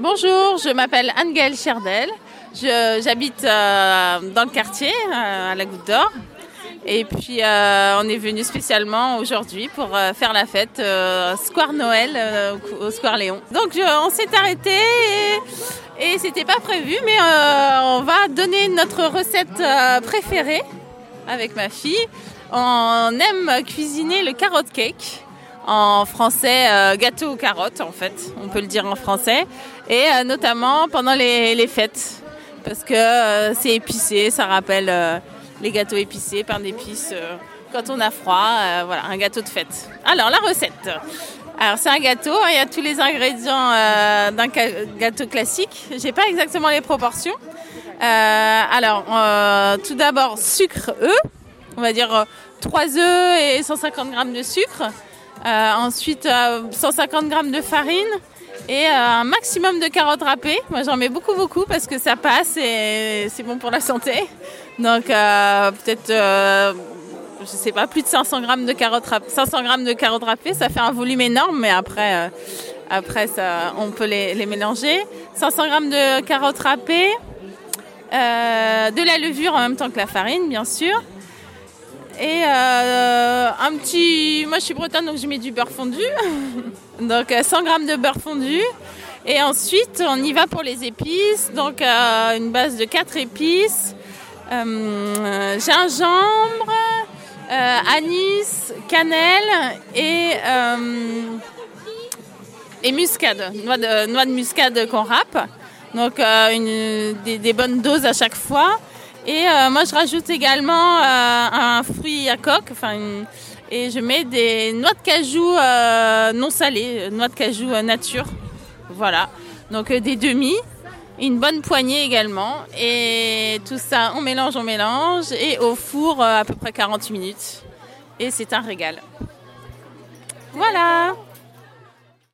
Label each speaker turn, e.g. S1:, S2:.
S1: Bonjour, je m'appelle Anne-Gaëlle Cherdel. J'habite euh, dans le quartier, euh, à la Goutte d'Or. Et puis, euh, on est venu spécialement aujourd'hui pour faire la fête Square Noël au Square Léon. Donc, on s'est arrêté et, et c'était pas prévu, mais on va donner notre recette préférée avec ma fille. On aime cuisiner le carrot cake en français gâteau aux carottes en fait, on peut le dire en français, et notamment pendant les fêtes parce que euh, c'est épicé, ça rappelle euh, les gâteaux épicés, pain d'épices euh, quand on a froid. voilà, un gâteau de fête. Alors, la recette. Alors, c'est un gâteau, hein, il y a tous les ingrédients d'un gâteau classique. J'ai pas exactement les proportions. alors, tout d'abord, sucre œuf, on va dire 3 œufs et 150 g de sucre. Ensuite, 150 g de farine, et euh, un maximum de carottes râpées. Moi j'en mets beaucoup beaucoup parce que ça passe et c'est bon pour la santé. Donc euh, peut-être euh, je sais pas plus de 500 grammes de carottes râpées, 500 grammes de carottes râpées, ça fait un volume énorme mais après après ça on peut les, les mélanger. 500 grammes de carottes râpées, de la levure en même temps que la farine bien sûr. Et euh, un petit. Moi, je suis bretonne, donc je mets du beurre fondu. donc 100 g de beurre fondu. Et ensuite, on y va pour les épices. Donc, euh, une base de 4 épices euh, gingembre, anis, cannelle et, et muscade, noix de, muscade qu'on râpe. Donc, des bonnes doses à chaque fois. Et euh, moi, je rajoute également euh, un fruit à coque, et je mets des noix de cajou euh, non salées, noix de cajou nature. Voilà. Donc des demi, une bonne poignée également. Et tout ça, on mélange, on mélange. Et au four, à peu près 40 minutes. Et c'est un régal. Voilà